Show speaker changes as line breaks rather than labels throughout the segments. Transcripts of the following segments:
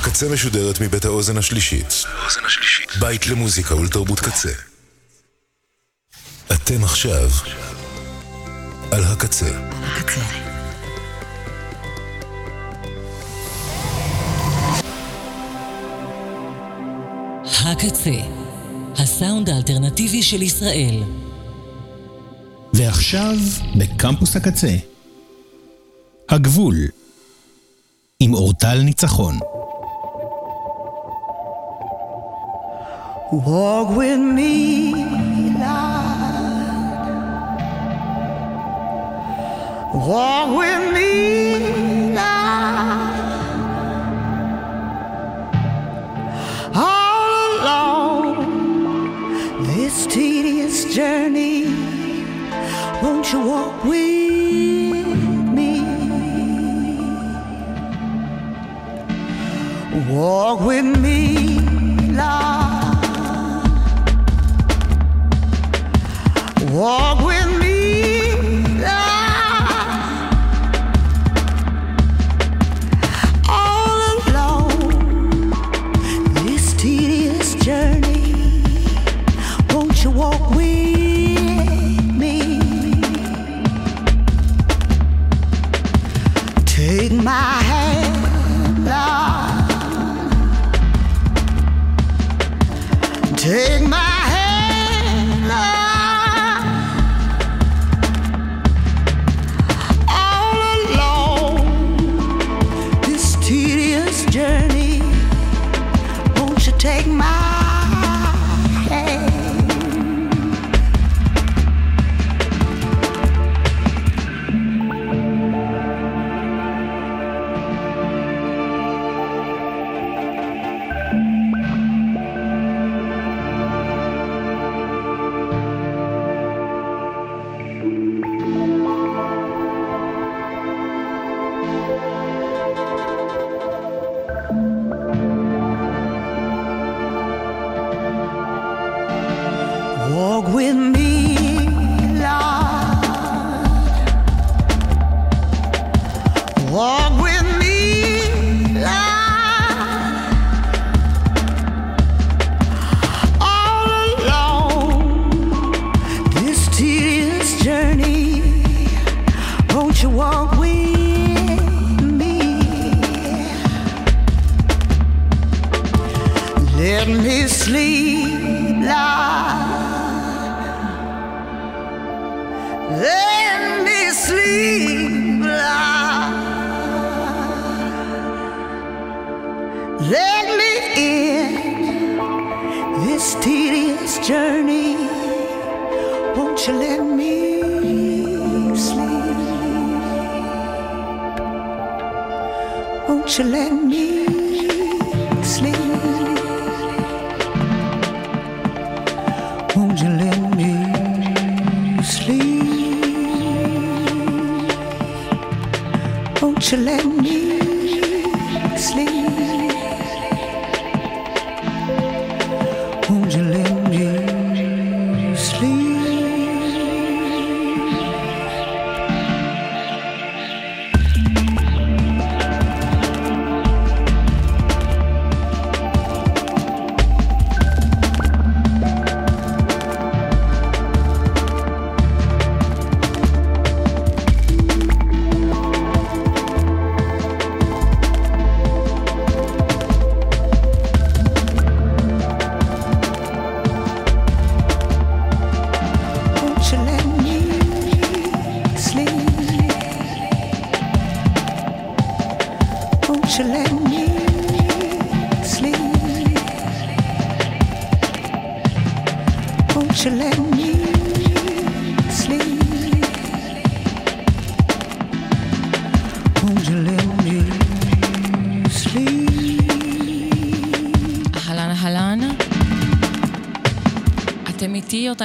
הקצה משודרת מבית האוזן השלישית. בית למוזיקה ולתרבות קצה. אתם עכשיו על הקצה.
הקצה. הקצה, הסאונד האלטרנטיבי של ישראל.
ועכשיו, בקמפוס הקצה. הגבול, עם אורטל ניצחון.
Walk with me, Lord. Walk with me, Lord. All along this tedious journey, won't you walk with me? Walk with me, Lord. Walk with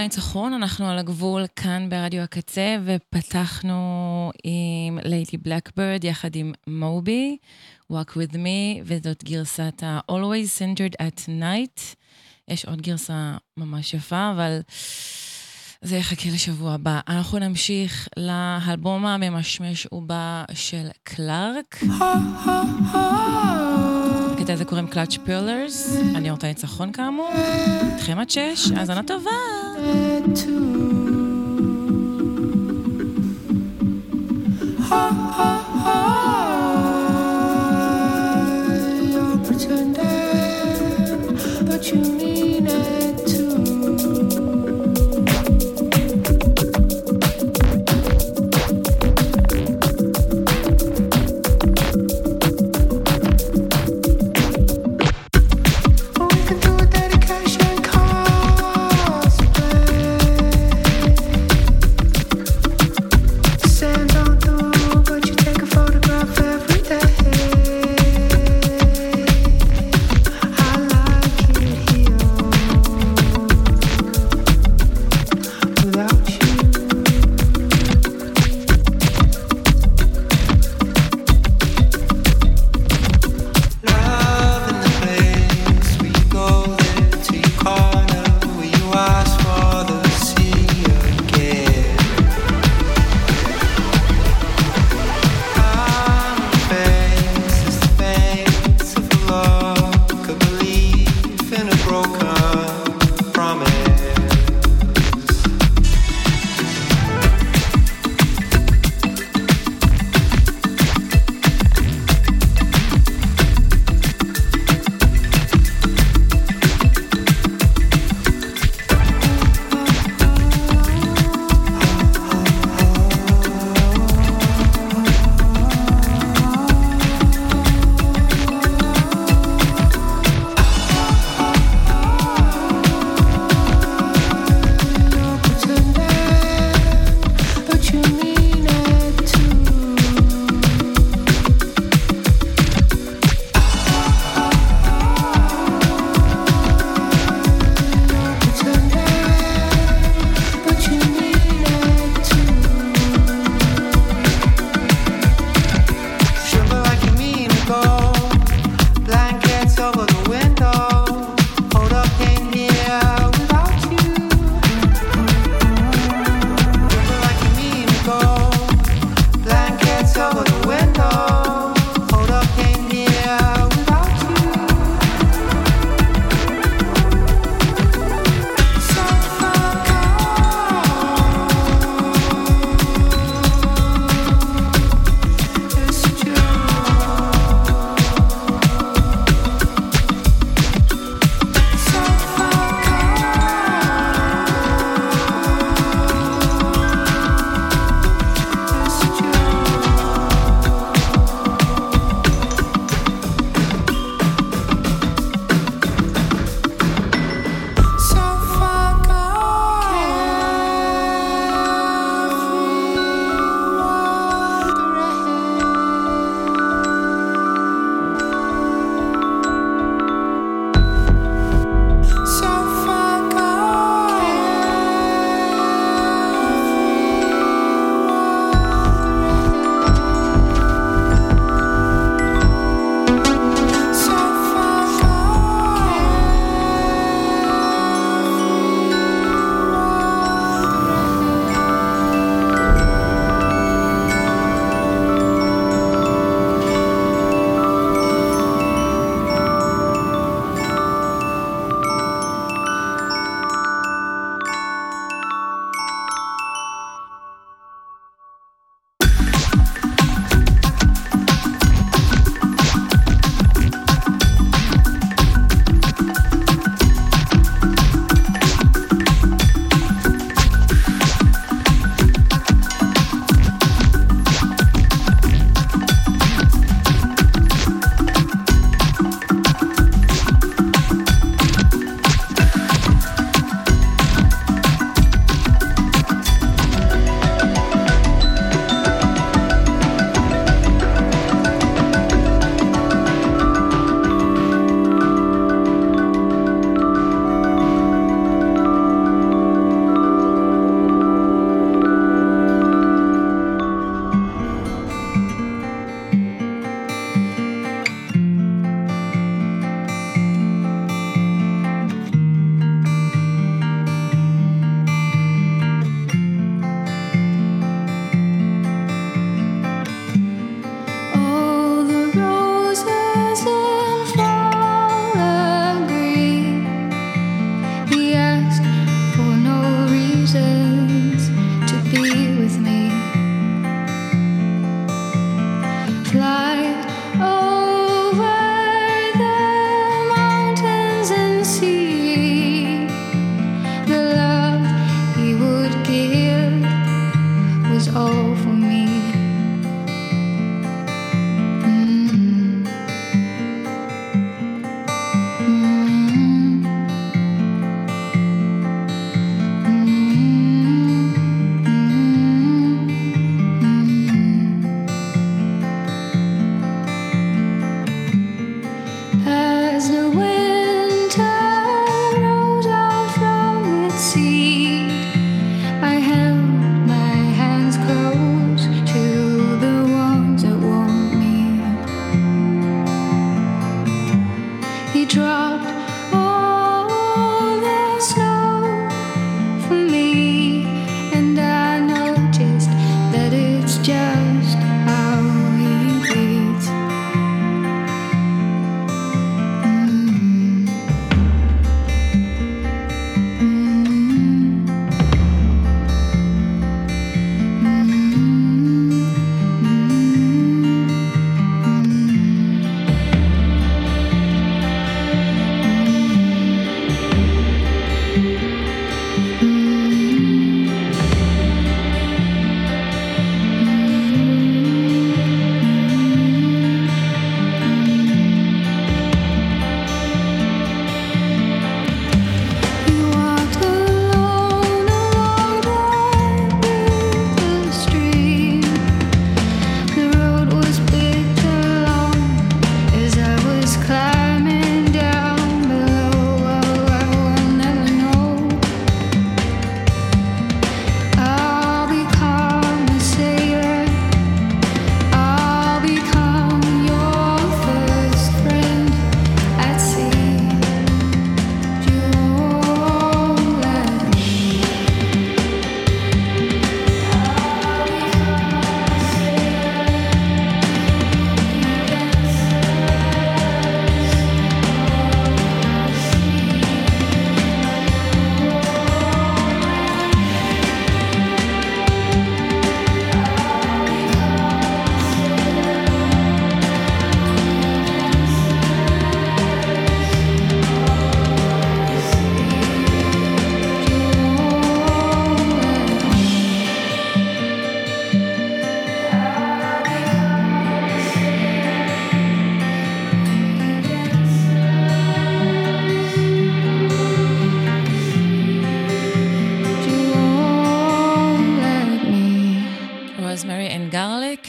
איתי, אותה ניצחון, אנחנו על הגבול כאן ברדיו הקצה, ופתחנו עם ליידי בלקברד יחד עם מובי, Walk with me, וזאת גרסת ה-Always Centered at Night. יש עוד גרסה ממש יפה, אבל זה יחכה לשבוע הבא. אנחנו נמשיך לאלבום הממשמש ובא של קלארק. הקטע הזה קוראים קלאץ' פילרס, אני אורטל ניצחון כאמור, איתכם עד שש, האזנה טובה.
Pretending, but you mean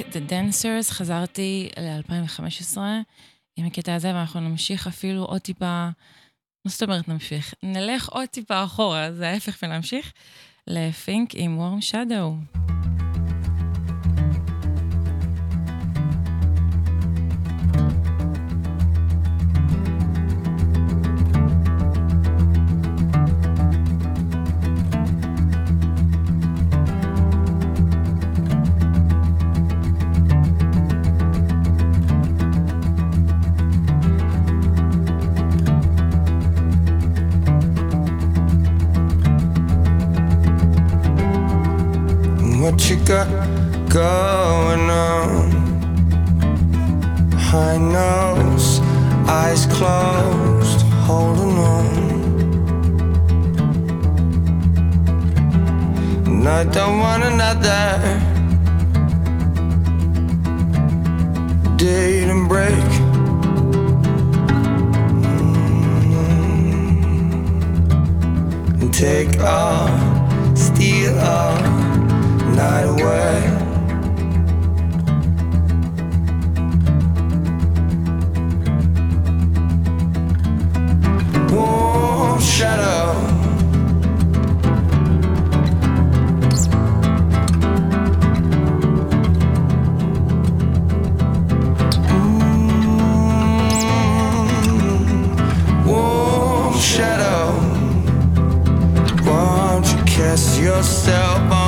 The Dancers, חזרתי ל-2015 עם הקטע הזה, ואנחנו נמשיך אפילו עוד טיפה, מה זאת אומרת נמשיך? נלך עוד טיפה אחורה, זה ההפך ונמשיך, לפינק עם Warm Shadow.
Got going on. High nose, eyes closed, holding on. And I don't want another and break. Mm-hmm. And take all, steal night away. Warm shadow. Mm-hmm. Warm shadow. Won't you yourself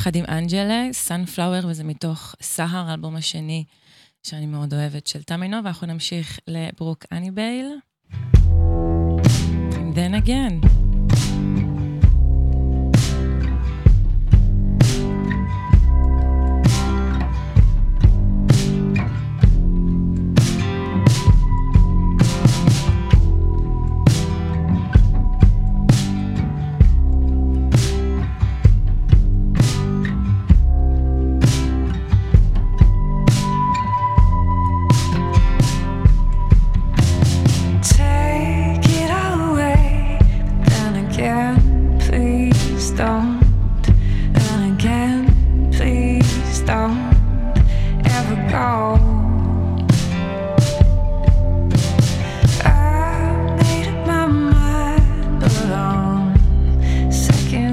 יחד עם אנג'לה, סאנפלאואר, וזה מתוך סהר, האלבום השני שאני מאוד אוהבת של תמינו, ואנחנו נמשיך לברוק אניבייל. And then again.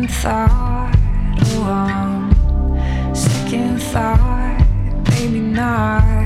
thought alone. Second thought, maybe not.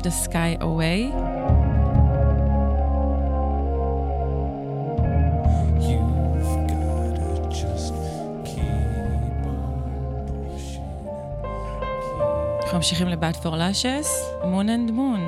Push the Sky Away.
אנחנו ממשיכים לבת פור לאשס, מון אנד מון.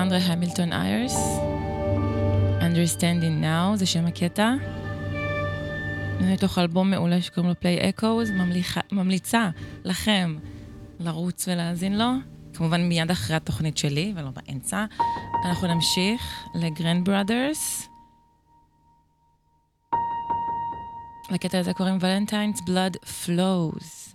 אלכסנדרה המילטון איירס. Understanding Now, זה שם הקטע. זה מתוך אלבום מעולה שקוראים לו Play Echoes, ממליכה, ממליצה לכם לרוץ ולהאזין לו. כמובן מיד אחרי התוכנית שלי, ולא באמצע. אנחנו נמשיך לגרנד ברודרס. לקטע הזה קוראים Valentine's Blood Flows.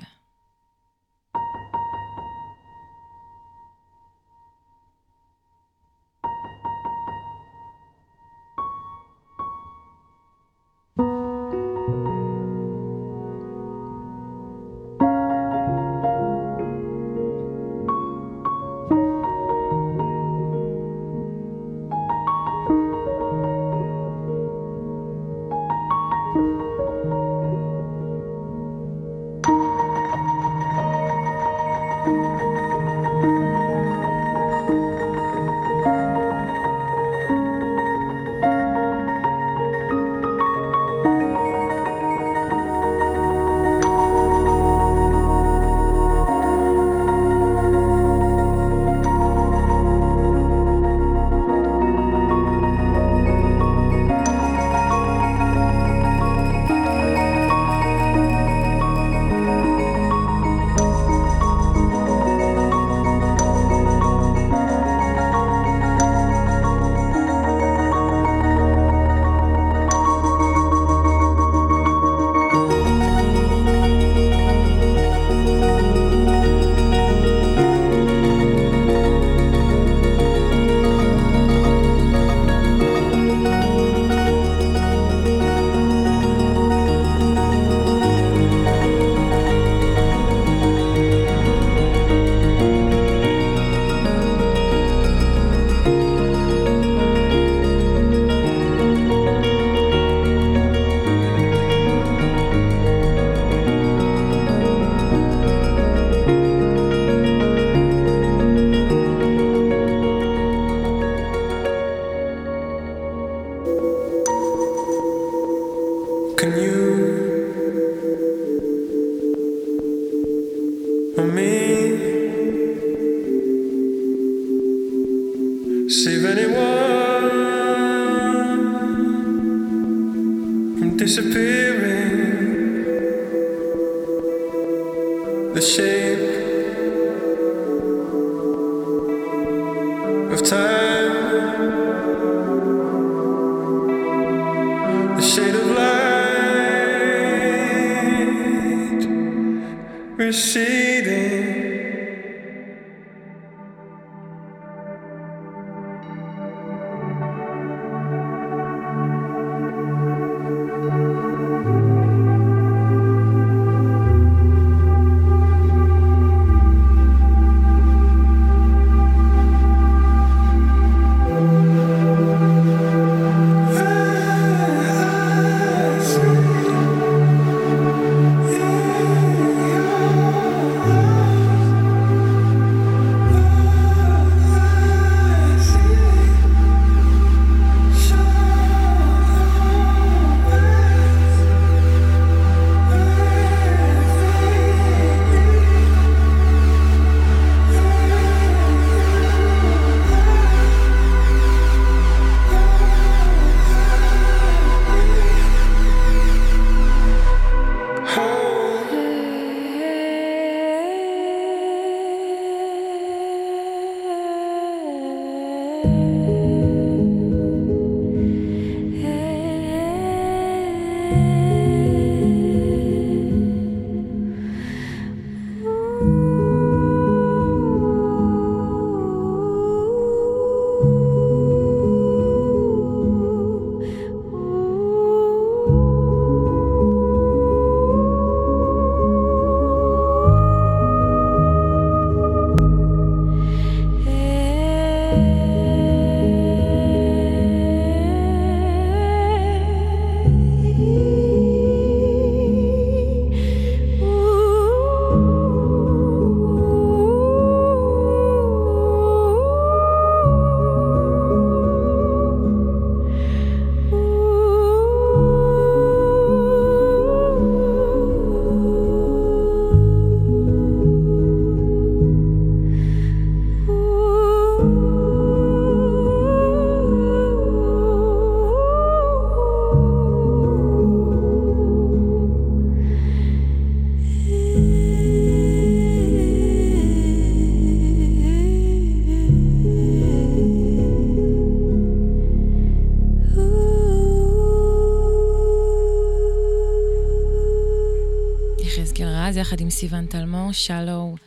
סיוון טלמור, Shallow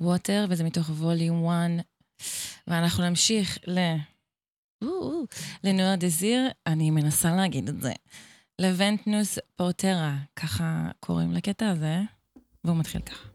Water, וזה מתוך ווליום 1. ואנחנו נמשיך ל... לנוער דזיר, אני מנסה להגיד את זה. לבנטנוס פורטרה, ככה קוראים לקטע הזה, והוא מתחיל ככה.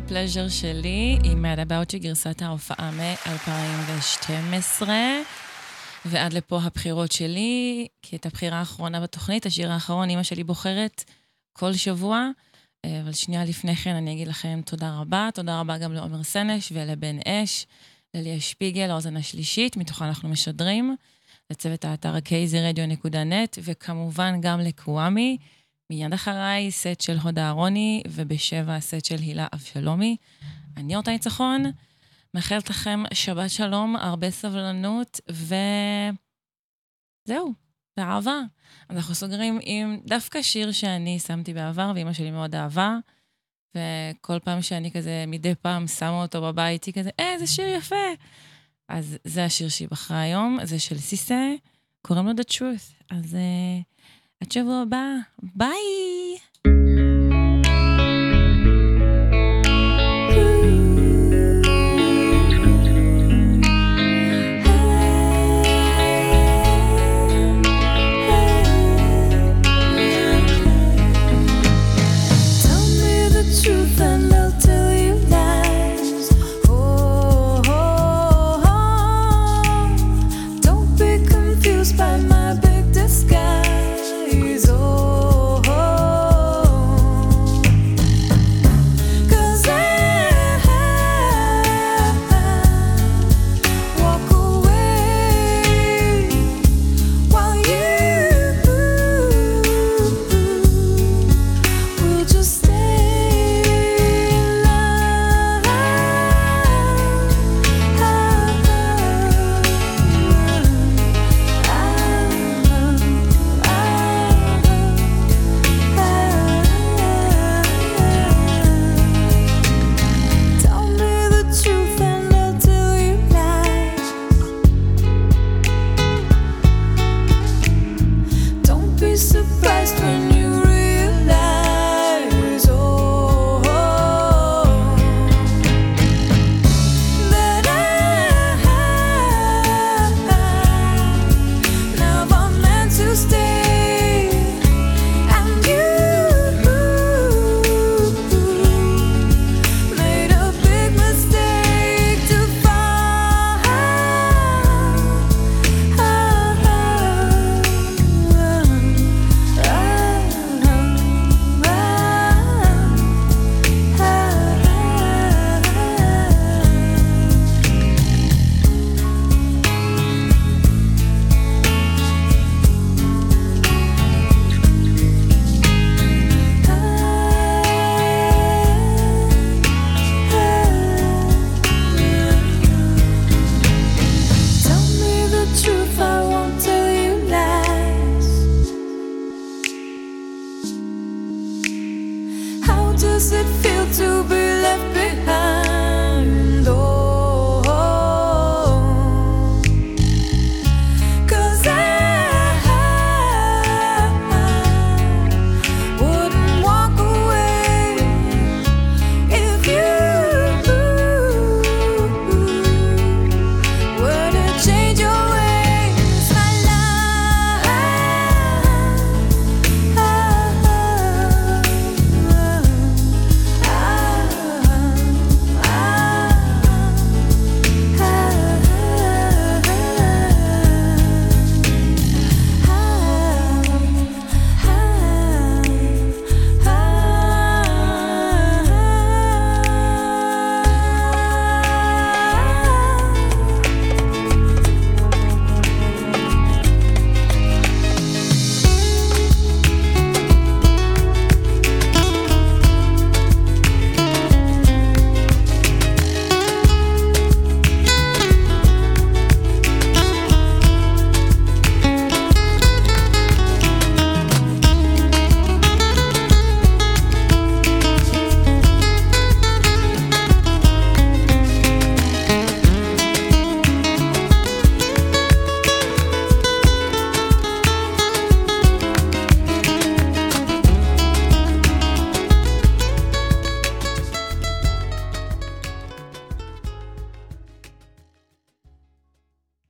הגילטי פלז'ר שלי, עם Mad About גרסת ההופעה מ-2012. ועד לפה הבחירות שלי, כי את הבחירה האחרונה בתוכנית, השיר האחרון, אמא שלי בוחרת כל שבוע. אה, אבל שנייה לפני כן אני אגיד לכם תודה רבה. תודה רבה גם לעומר סנש ולבן אש, לליה שפיגל, האוזן השלישית, מתוכה אנחנו משדרים, לצוות האתר kzradio.net, וכמובן גם לקוואמי. מיד אחריי סט של הודה אהרוני, ובשבע סט של הילה אבשלומי. אני אורתה ניצחון, מאחלת לכם שבת שלום, הרבה סבלנות, וזהו, באהבה. אנחנו סוגרים עם דווקא שיר שאני שמתי בעבר, ואימא שלי מאוד אהבה, וכל פעם שאני כזה מדי פעם שמה אותו בבית, היא כזה, אה, זה שיר יפה. אז זה השיר שהיא בחרה היום, זה של סיסה, קוראים לו The Truth. אז uh, עד שבוע הבא, ביי!